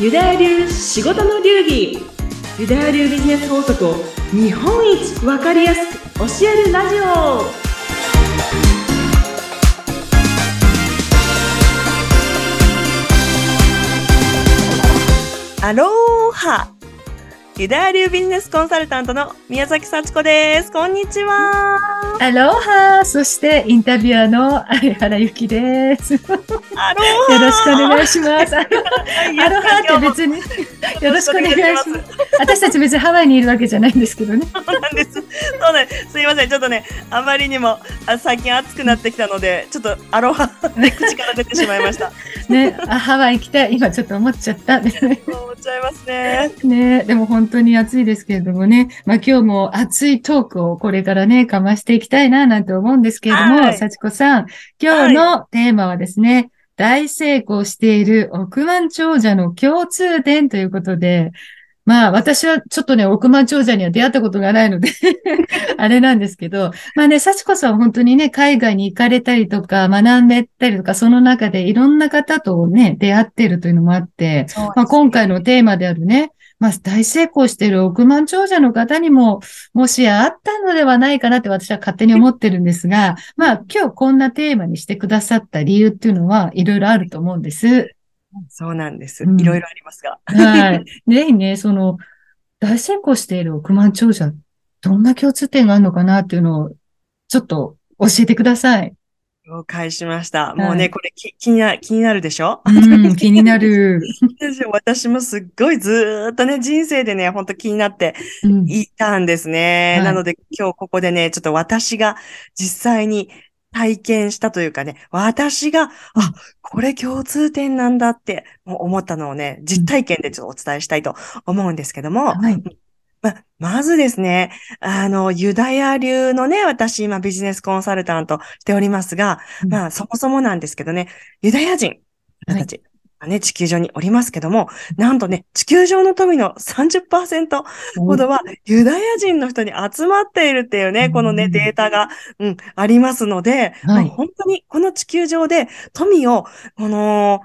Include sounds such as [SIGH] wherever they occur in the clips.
ユダヤ流仕事の流儀。ユダヤ流ビジネス法則を日本一分かりやすく教えるラジオ。アローハ。ユダヤ流ビジネスコンサルタントの宮崎幸子です。こんにちは。アロハそしてインタビュアーの相原由紀です。アロハよろしくお願いします。アロハって別に [LAUGHS] よろしくお願いします。[LAUGHS] 私たち別にハワイにいるわけじゃないんですけどね。[LAUGHS] そうなんです。そうなんです。すいません。ちょっとね、あまりにもあ最近暑くなってきたので、ちょっとアロハって口から出てしまいました。ね、あハワイ行きたい。今ちょっと思っちゃった。思っちゃいますね。ね、でも本当に暑いですけれどもね、まあ今日も熱いトークをこれからね、かましていきたいななんて思うんですけれども、はい、幸子さん、今日のテーマはですね、はい、大成功している億万長者の共通点ということで、まあ私はちょっとね、億万長者には出会ったことがないので [LAUGHS] あれなんですけど、まあね、幸子さん本当にね、海外に行かれたりとか、学んでたりとか、その中でいろんな方とね、出会っているというのもあって、ね、まあ今回のテーマであるね、まあ、大成功している億万長者の方にも、もしやあったのではないかなって私は勝手に思ってるんですが、まあ、今日こんなテーマにしてくださった理由っていうのはいろいろあると思うんです。そうなんです。いろいろありますが。はい。ぜ [LAUGHS] ひね、その、大成功している億万長者、どんな共通点があるのかなっていうのを、ちょっと教えてください。了解しました。もうね、これ気にな、気になるでしょ？うん、[LAUGHS] 気になる。私もすっごいずっとね、人生でね、ほんと気になっていたんですね。うんはい、なので今日ここでね、ちょっと私が実際に体験したというかね、私が、あ、これ共通点なんだって思ったのをね、実体験でちょっとお伝えしたいと思うんですけども、はい、ま、まずですね、あの、ユダヤ流のね、私今ビジネスコンサルタントしておりますが、うん、まあそもそもなんですけどね、ユダヤ人たち、はい、ね、地球上におりますけども、なんとね、地球上の富の30%ほどはユダヤ人の人に集まっているっていうね、このね、データが、うん、ありますので、はい、まあ、本当にこの地球上で富を、この、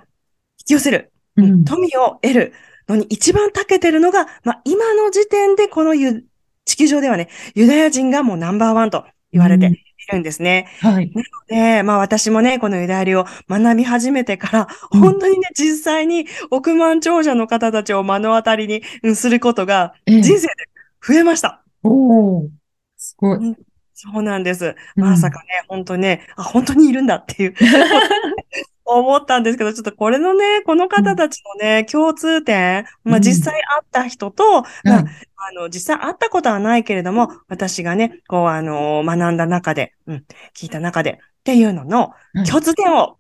引き寄せる、うん、富を得る、のに一番長けてるのが、まあ、今の時点でこのゆ地球上ではね、ユダヤ人がもうナンバーワンと言われているんですね。うん、はい。なので、まあ私もね、このユダヤ流を学び始めてから、うん、本当にね、実際に億万長者の方たちを目の当たりにすることが、人生で増えました。えー、おー、すごい。そうなんです。まさかね、うん、本当ね、あ、本当にいるんだっていう [LAUGHS] 思ったんですけど、ちょっとこれのね、この方たちのね、共通点、まあ実際会った人と、まあ、あの、実際会ったことはないけれども、私がね、こう、あの、学んだ中で、うん、聞いた中で、っていうのの共通点を、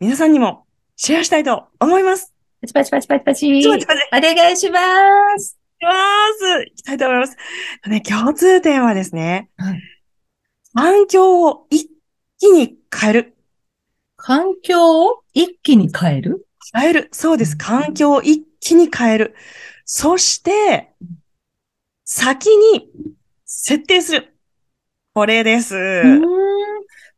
皆さんにもシェアしたいと思います。パチパチパチパチパチ。お願いします。します。いきたいと思います。ね、共通点はですね、はい、環境を一気に変える。環境を一気に変える？変える。そうです。環境を一気に変える。そして、先に設定する。これです。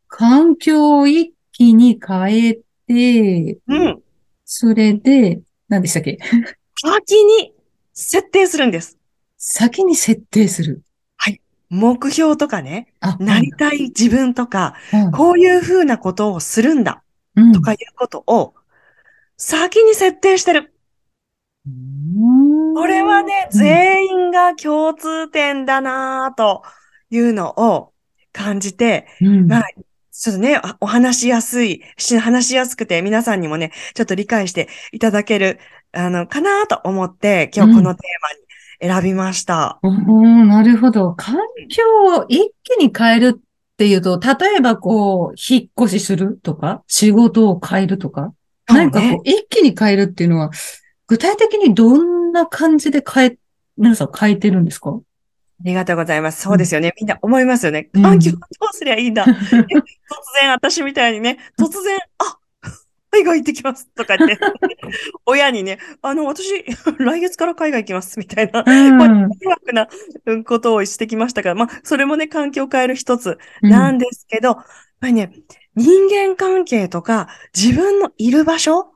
環境を一気に変えて、うん。それで、何でしたっけ？[LAUGHS] 先に設定するんです。先に設定する。目標とかね、なりたい自分とか、うん、こういうふうなことをするんだ、とかいうことを、先に設定してる。これはね、全員が共通点だなというのを感じて、うん、まあ、ちょっとね、お話しやすい、話しやすくて皆さんにもね、ちょっと理解していただける、あの、かなと思って、今日このテーマに選びました。うん、なるほど。環境を一気に変えるっていうと、例えばこう、引っ越しするとか、仕事を変えるとか、何かこう、一気に変えるっていうのは、具体的にどんな感じで変え、皆さん変えてるんですか？ありがとうございます。そうですよね。みんな思いますよね。環境どうすりゃいいんだ。突然、私みたいにね、突然、あ、海外行ってきますとか言って、[LAUGHS] 親にね、あの、私、[LAUGHS] 来月から海外行きますみたいな、うん、迷惑なことをしてきましたから、まあ、それもね、環境を変える一つなんですけど、うん、やっぱりね、人間関係とか、自分のいる場所を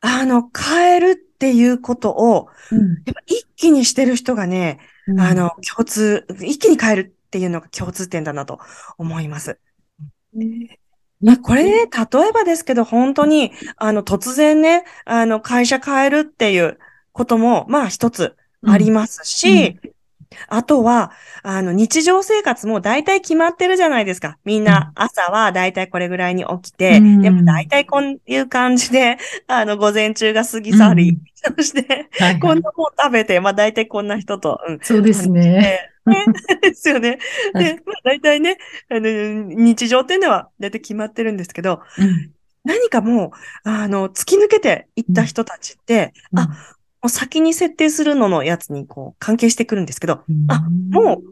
あの、変えるっていうことを、うん。やっぱ一気にしてる人がね、うん。あの、共通、一気に変えるっていうのが共通点だなと思います。まあ、これね、例えばですけど、本当に、あの、突然ね、あの、会社変えるっていうことも、まあ、一つありますし、あとは、あの、日常生活も大体決まってるじゃないですか。みんな朝は大体これぐらいに起きて、うんでも大体こういう感じで、あの、午前中が過ぎ去り、そして、はいはいこんなもん食べて、まあ大体こんな人と、うん。そうですね。ね [LAUGHS] ですよね。はいで、まあ大体ね、あの、日常っていうのは大体決まってるんですけど、うん何かもう、あの、突き抜けていった人たちって、あ、もう先に設定するののやつにこう関係してくるんですけど、うんあ、もう、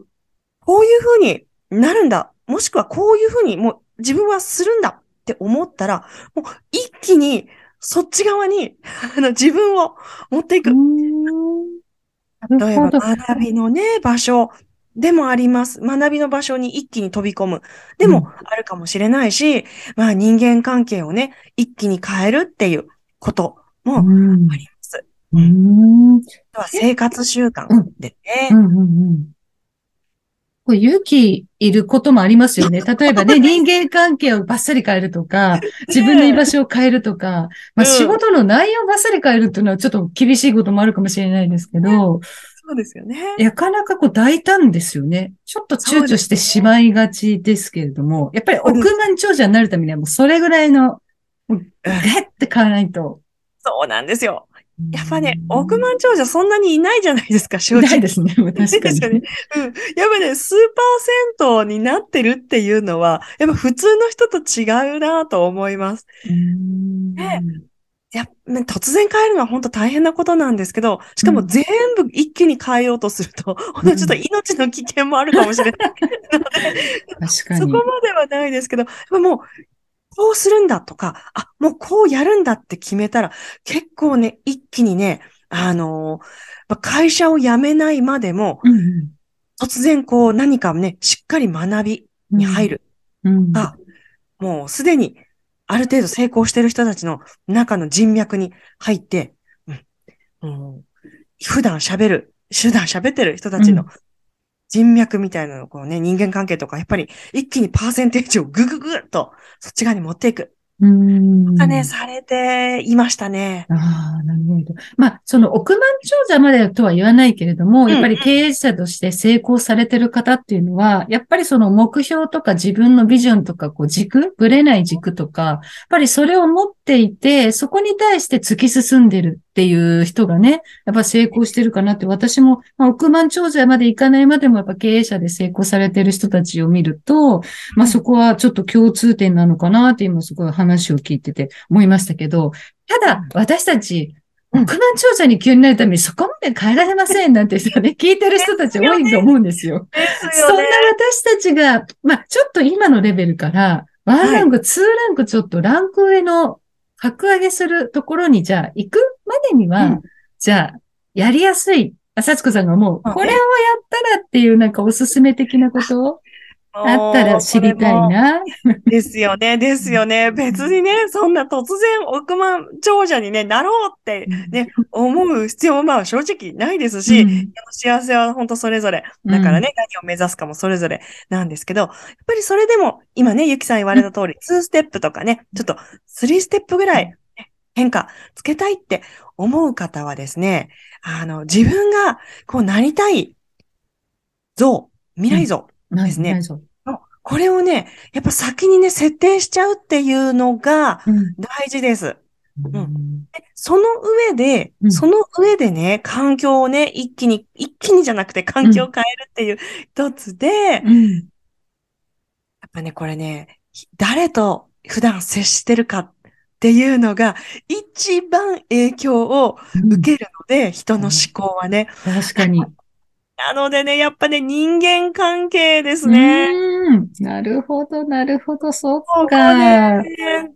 こういう風になるんだ。もしくはこういう風にもう自分はするんだって思ったら、もう一気にそっち側にあの自分を持っていく。な例えば。学びのね、場所でもあります。学びの場所に一気に飛び込む。でうんもあるかもしれないし、まあ人間関係をね、一気に変えるっていうこともあうんります。うんは生活習慣でね。うんうんうんこう勇気いることもありますよね。例えばね、[LAUGHS] 人間関係をバッサリ変えるとか、自分の居場所を変えるとか、まあ、うん仕事の内容をバッサリ変えるっていうのはちょっと厳しいこともあるかもしれないですけど、そうですよね。なかなかこう大胆ですよね。ちょっと躊躇してしまいがちですけれども、やっぱり億万長者になるためにはもうそれぐらいの、もうガッて変わらないと。そうなんですよ。やっぱね、億万長者そんなにいないじゃないですか、正直。ないですね。[LAUGHS] 確かですよねに。うん。やっぱね、数パーセントになってるっていうのは、やっぱ普通の人と違うなと思います。うんねや突然変えるのは本当大変なことなんですけど、しかも全部一気に変えようとすると、[LAUGHS] 本当にちょっと命の危険もあるかもしれない。ので、確かに。そこまではないですけど、もう、こうするんだとか、あ、もうこうやるんだって決めたら、結構ね、一気にね、あのーまあ会社を辞めないまでも、うんうん。突然こう何かね、しっかり学びに入る。うん。あ、もうすでにある程度成功してる人たちの中の人脈に入って、うん、普段喋る、普段喋ってる人たちのうん人脈みたいなのをこうね、人間関係とか、やっぱり一気にパーセンテージをぐぐぐっとそっち側に持っていく。うんがね、されていましたね。ああ、なるほど。まあ、その億万長者までとは言わないけれども、んやっぱり経営者として成功されてる方っていうのは、やっぱりその目標とか自分のビジョンとか、こう軸、ぶれない軸とか、やっぱりそれを持っていて、そこに対して突き進んでるっていう人がね、やっぱ成功してるかなって、私も、まあ、億万長者までいかないまでも、やっぱ経営者で成功されてる人たちを見ると、まあそこはちょっと共通点なのかなって今すごい話を聞いてて思いましたけど、ただ私たち、うん。億万長者に急になるためにそこまで変えられませんなんて人ね、[LAUGHS] 聞いてる人たち多いと思うんですよ。ですそんな私たちが、まあちょっと今のレベルから、ワンランク、ツーランクちょっとランク上の格上げするところにじゃあ行くまでには、うん。じゃあやりやすい、あさちこさんが思う、うん。これをやったらっていうなんかおすすめ的なことを？あったら知りたいな。ですよね、ですよね。別にね、そんな突然億万長者にね、なろうってね、思う必要もまあ正直ないですし、うん。幸せは本当それぞれ。だからね、何を目指すかもそれぞれなんですけど、やっぱりそれでも、今ね、ゆきさん言われた通り、2ステップとかね、ちょっと3ステップぐらいね変化つけたいって思う方はですね、あの、自分がこうなりたい像、未来像、ないですね。これをね、やっぱ先にね、設定しちゃうっていうのがうん。大事です。うん。その上で、うん。その上でね、環境をね、一気に、一気にじゃなくて環境を変えるっていう一つで、やうん。っぱね、これね、誰と普段接してるかっていうのが一番影響を受けるので、人の思考はね。確かに。なのでね、やっぱね、人間関係ですね。うん。なるほど、なるほど、そっか。ね、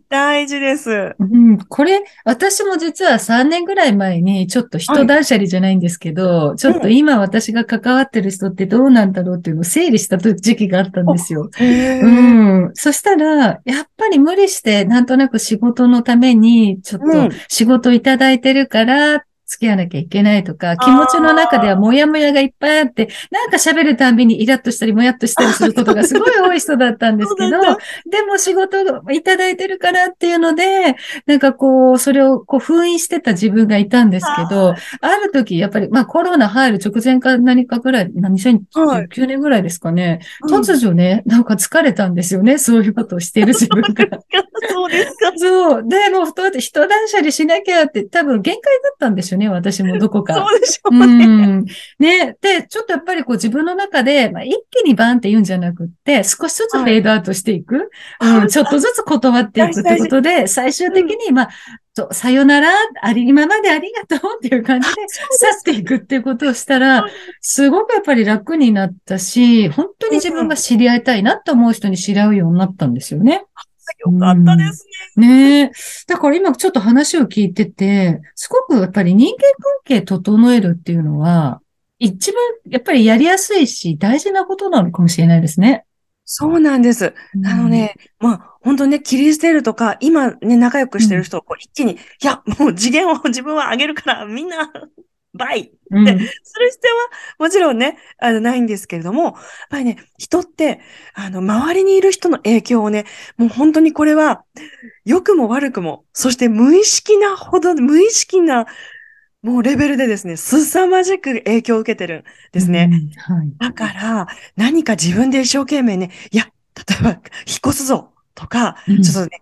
大事です。うん。これ、私も実は3年ぐらい前に、ちょっと人断捨離じゃないんですけど、はい、ちょっと今私が関わってる人ってどうなんだろうっていうのを整理した時期があったんですよ。うん。そしたら、やっぱり無理して、なんとなく仕事のために、ちょっと仕事いただいてるから、付き合わなきゃいけないとか、気持ちの中ではもやもやがいっぱいあって、なんか喋るたんびにイラッとしたりもやっとしたりすることがすごい多い人だったんですけど、でも仕事いただいてるからっていうので、なんかこう、それをこう封印してた自分がいたんですけど、ある時、やっぱり、まあコロナ入る直前か何かぐらい、2019年ぐらいですかね、突如ね、なんか疲れたんですよね、そういうことをしてる自分が。[LAUGHS] そうですか。そう。で、もう人断捨離しなきゃって多分限界だったんでしょうね。ね、私もどこか。[LAUGHS] そうでしょうね。うん。ね、で、ちょっとやっぱりこう自分の中で、まあ、一気にバンって言うんじゃなくって、少しずつフェードアウトしていく。はい、うん、ちょっとずつ断っていくってことで、最終的に、まあ、さよなら、あり、今までありがとうっていう感じで去っていくっていうことをしたら、すごくやっぱり楽になったし、本当に自分が知り合いたいなって思う人に知り合うようになったんですよね。よかったですね。ねえ。だから今ちょっと話を聞いてて、すごくやっぱり人間関係整えるっていうのは、一番やっぱりやりやすいし、大事なことなのかもしれないですね。そうなんです。あのね、まあ、本当ね、切り捨てるとか、今ね、仲良くしてる人をこう一気に、いや、もう次元を自分は上げるから、みんなバイ！ってする必要はもちろんね、あの、ないんですけれども、やっぱりね、人って、あの、周りにいる人の影響をね、もう本当にこれは、良くも悪くも、そして無意識なほど、無意識な、もうレベルでですね、凄まじく影響を受けてるんですね。うんはい、だから、何か自分で一生懸命ね、いや、例えば、引っ越すぞ！とか、うん、ちょっとね、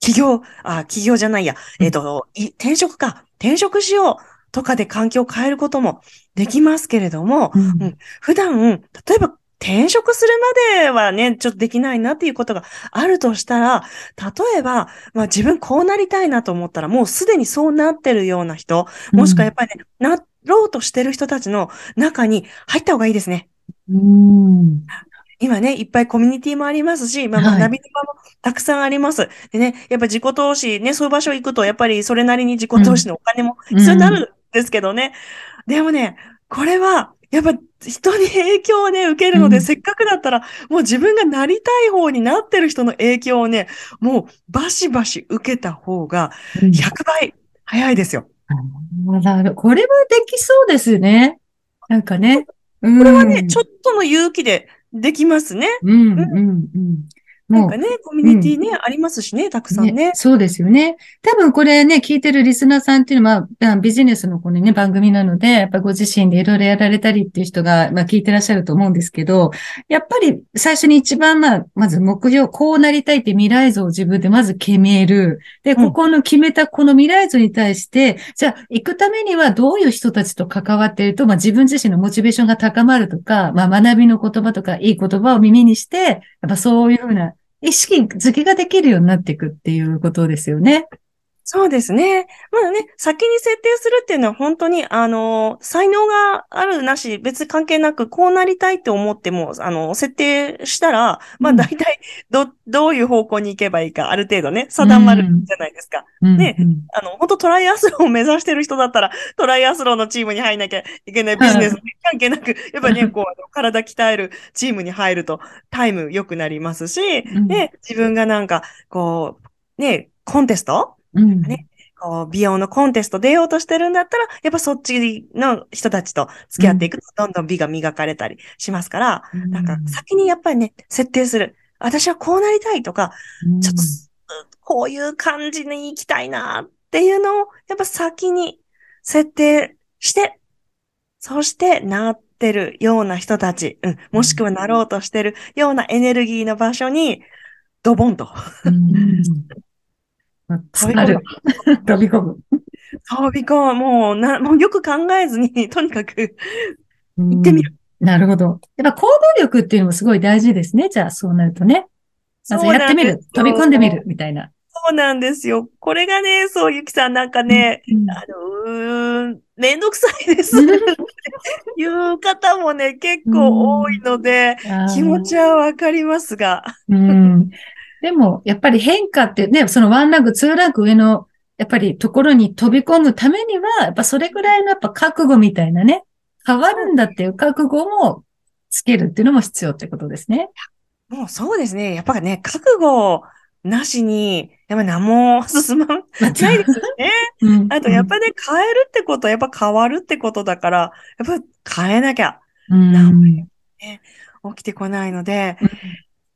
企業、あ、企業じゃないや、えっ、ー、と、転職か、転職しようとかで環境を変えることもできますけれども、うん、うん、普段、例えば転職するまではね、ちょっとできないなっていうことがあるとしたら、例えば、まあ自分こうなりたいなと思ったら、もうすでにそうなってるような人、もしくはやっぱりね、うん、なろうとしてる人たちの中に入った方がいいですね。うん。今ね、いっぱいコミュニティもありますし、まあ、学びの場もたくさんあります。はい、でね、やっぱ自己投資、ね、そういう場所行くと、やっぱりそれなりに自己投資のお金も必要になるですけどね。でもね、これは、やっぱ人に影響をね、受けるので、うん、せっかくだったら、もう自分がなりたい方になってる人の影響をね、もうバシバシ受けた方が100倍早いですよ。うん、これはできそうですね。なんかね。これはね、ちょっとの勇気でできますね。うん、うん、うん。なんかね、コミュニティね、うん、ありますしね、たくさんね、ね、そうですよね。多分これね、聞いてるリスナーさんっていうのは、まあ、ビジネスのこのね、番組なので、やっぱご自身でいろいろやられたりっていう人が、まあ聞いてらっしゃると思うんですけど、やっぱり最初に一番まあ、まず目標、こうなりたいって未来像を自分でまず決める。で、ここの決めたこの未来像に対して、うん、じゃあ行くためにはどういう人たちと関わっていると、まあ自分自身のモチベーションが高まるとか、まあ学びの言葉とかいい言葉を耳にして、やっぱそういうふうな意識づけができるようになっていくっていうことですよね。そうですね。まあね、先に設定するっていうのは本当に、あの、才能があるなし、別に関係なく、こうなりたいって思っても、あの、設定したら、まあ大体、ど、どういう方向に行けばいいか、ある程度ね、定まるじゃないですか。うん、ね、あの、本当トライアスロンを目指してる人だったら、トライアスロンのチームに入んなきゃいけないビジネスに関係なく、やっぱね、こう、体鍛えるチームに入ると、タイム良くなりますし、で、自分がなんか、こう、ね、コンテストうん、ね、こう美容のコンテスト出ようとしてるんだったら、やっぱそっちの人たちと付き合っていくと、どんどん美が磨かれたりしますから、うん、なんか先にやっぱりね、設定する。私はこうなりたいとか、うん、ちょっと、こういう感じに行きたいなっていうのを、やっぱ先に設定して、そしてなってるような人たち、うん、もしくはなろうとしてるようなエネルギーの場所に、ドボンと。うん飛び込む。[LAUGHS] 飛び込む。飛び込む。もうな、もうよく考えずに、[LAUGHS] とにかく、行ってみる。なるほど。やっぱ行動力っていうのもすごい大事ですね。じゃあ、そうなるとね。まずやってみる。飛び込んでみる。みたいな。そうなんですよ。これがね、そう、ゆきさんなんかね、うんあの、ん、めんどくさいです。[LAUGHS] いう方もね、結構多いので、気持ちはわかりますが。うん、でも、やっぱり変化ってね、そのワンランク、ツーランク上の、やっぱりところに飛び込むためには、やっぱそれぐらいのやっぱ覚悟みたいなね、変わるんだっていう覚悟もつけるっていうのも必要ってことですね。もうそうですね。やっぱね、覚悟なしに、やっぱ何も進まないですよね。[LAUGHS] うん、あと、やっぱりね、変えるってことは、やっぱ変わるってことだから、やっぱ変えなきゃ、何も、ね、起きてこないので、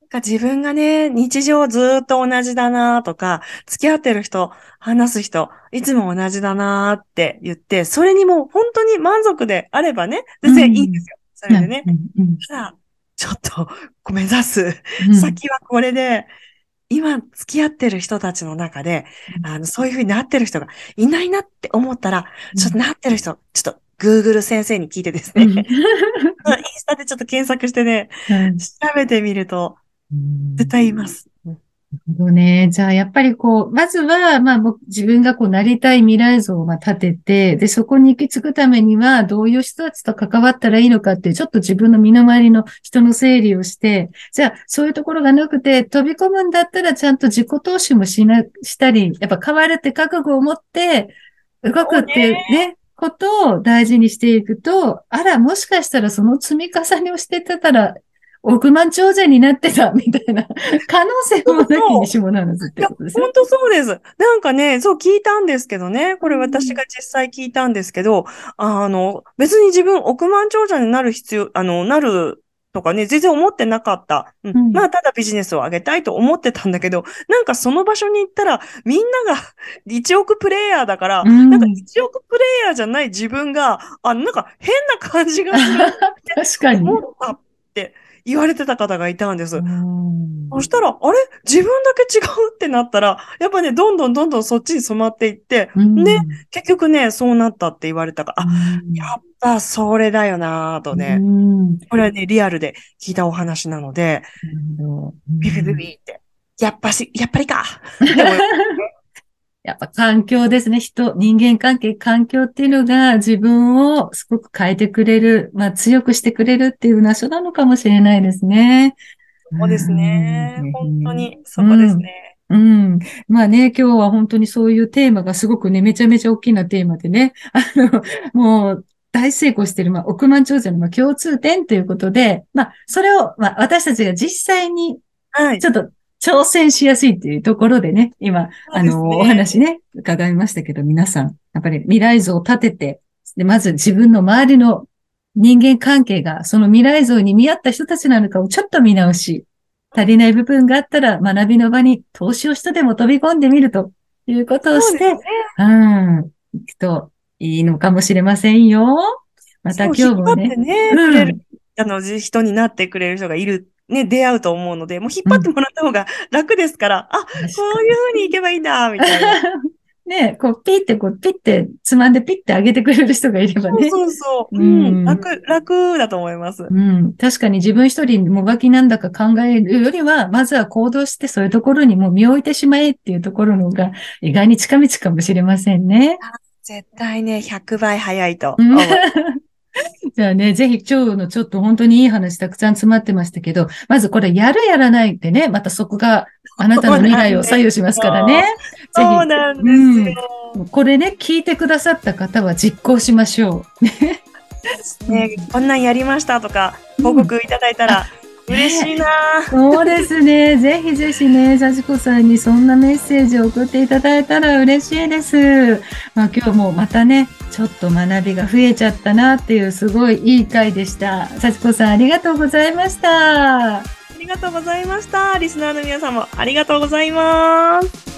か自分がね、日常ずっと同じだなとか、付き合ってる人、話す人、いつも同じだなって言って、それにも本当に満足であればね、全然いいんですよ。それでね。ただ、ちょっと、目指す、先はこれで、今付き合ってる人たちの中で、あの、そういう風になってる人がいないなって思ったら、ちょっとなってる人、ちょっと Google 先生に聞いてですね、[LAUGHS] インスタでちょっと検索してね、調べてみると、絶対言います。ほどね。じゃあ、やっぱりこう、まずは、まあ、自分がこう、なりたい未来像をま立てて、で、そこに行き着くためには、どういう人たちと関わったらいいのかってちょっと自分の身の回りの人の整理をして、じゃあ、そういうところがなくて、飛び込むんだったら、ちゃんと自己投資もしな、したり、やっぱ変わるって覚悟を持って、動くっていうね、ことを大事にしていくと、あら、もしかしたらその積み重ねをしてたら、億万長者になってたみたいな [LAUGHS] 可能性もなきにしもならずってことですね。本当そうです。なんかね、そう聞いたんですけどね、これ私が実際聞いたんですけど、あの、別に自分億万長者になる必要、あの、なるとかね、全然思ってなかった。うん、まあ、ただビジネスを上げたいと思ってたんだけど、なんかその場所に行ったら、みんなが [LAUGHS] 1億プレイヤーだから、うん、なんか1億プレイヤーじゃない自分が、あ、なんか変な感じがする。[LAUGHS] 確かに。思ったって言われてた方がいたんです。そしたら、あれ？自分だけ違うってなったら、やっぱね、どんどんどんどんそっちに染まっていって、ね、結局ね、そうなったって言われたから、あ、やっぱそれだよなぁとね、これはね、リアルで聞いたお話なので、ビビビビって、やっぱし、やっぱりかやっぱ環境ですね。人、人間関係、環境っていうのが自分をすごく変えてくれる、まあ強くしてくれるっていう場所なのかもしれないですね。そうですね。本当に、そこですね。うん。まあね、今日は本当にそういうテーマがすごくね、めちゃめちゃ大きなテーマでね、あの、もう、大成功している、まあ、億万長者のまあ共通点ということで、まあ、それを、まあ、私たちが実際に、ちょっと挑戦しやすいっていうところでね、今、あの、お話ね、伺いましたけど、皆さん、やっぱり未来像を立てて、で、まず自分の周りの人間関係が、その未来像に見合った人たちなのかをちょっと見直し、足りない部分があったら学びの場に投資をしてでも飛び込んでみるということをして、ね、うん、行くといいのかもしれませんよ。また今日もね。ねうん、あの、人になってくれる人がいるね、出会うと思うので、もう引っ張ってもらった方が楽ですから、うん、あ、こういう風に行けばいいんだ、みたいな。[LAUGHS] ね、こう、ピって、こう、ピって、つまんでピってあげてくれる人がいればね。そうそうそう。うん、楽、楽だと思います。うん。確かに自分一人もがきなんだか考えるよりは、まずは行動してそういうところにもう身を置いてしまえっていうところのが意外に近道かもしれませんね。絶対ね、100倍早いと思う。[LAUGHS] じゃあね、ぜひ今日のちょっと本当にいい話たくさん詰まってましたけど、まずこれやるやらないってね、またそこがあなたの未来を左右しますからね。[LAUGHS] そうなんですよ、うん、これね、聞いてくださった方は実行しましょう。ね、こんなんやりましたとか、報告いただいたら、嬉しいな、そうですね。ぜひぜひね、幸子さんにそんなメッセージを送っていただいたら嬉しいです。まあ今日もまたね、ちょっと学びが増えちゃったなっていうすごいいい回でした。幸子さんありがとうございました。ありがとうございました。リスナーの皆さんもありがとうございます。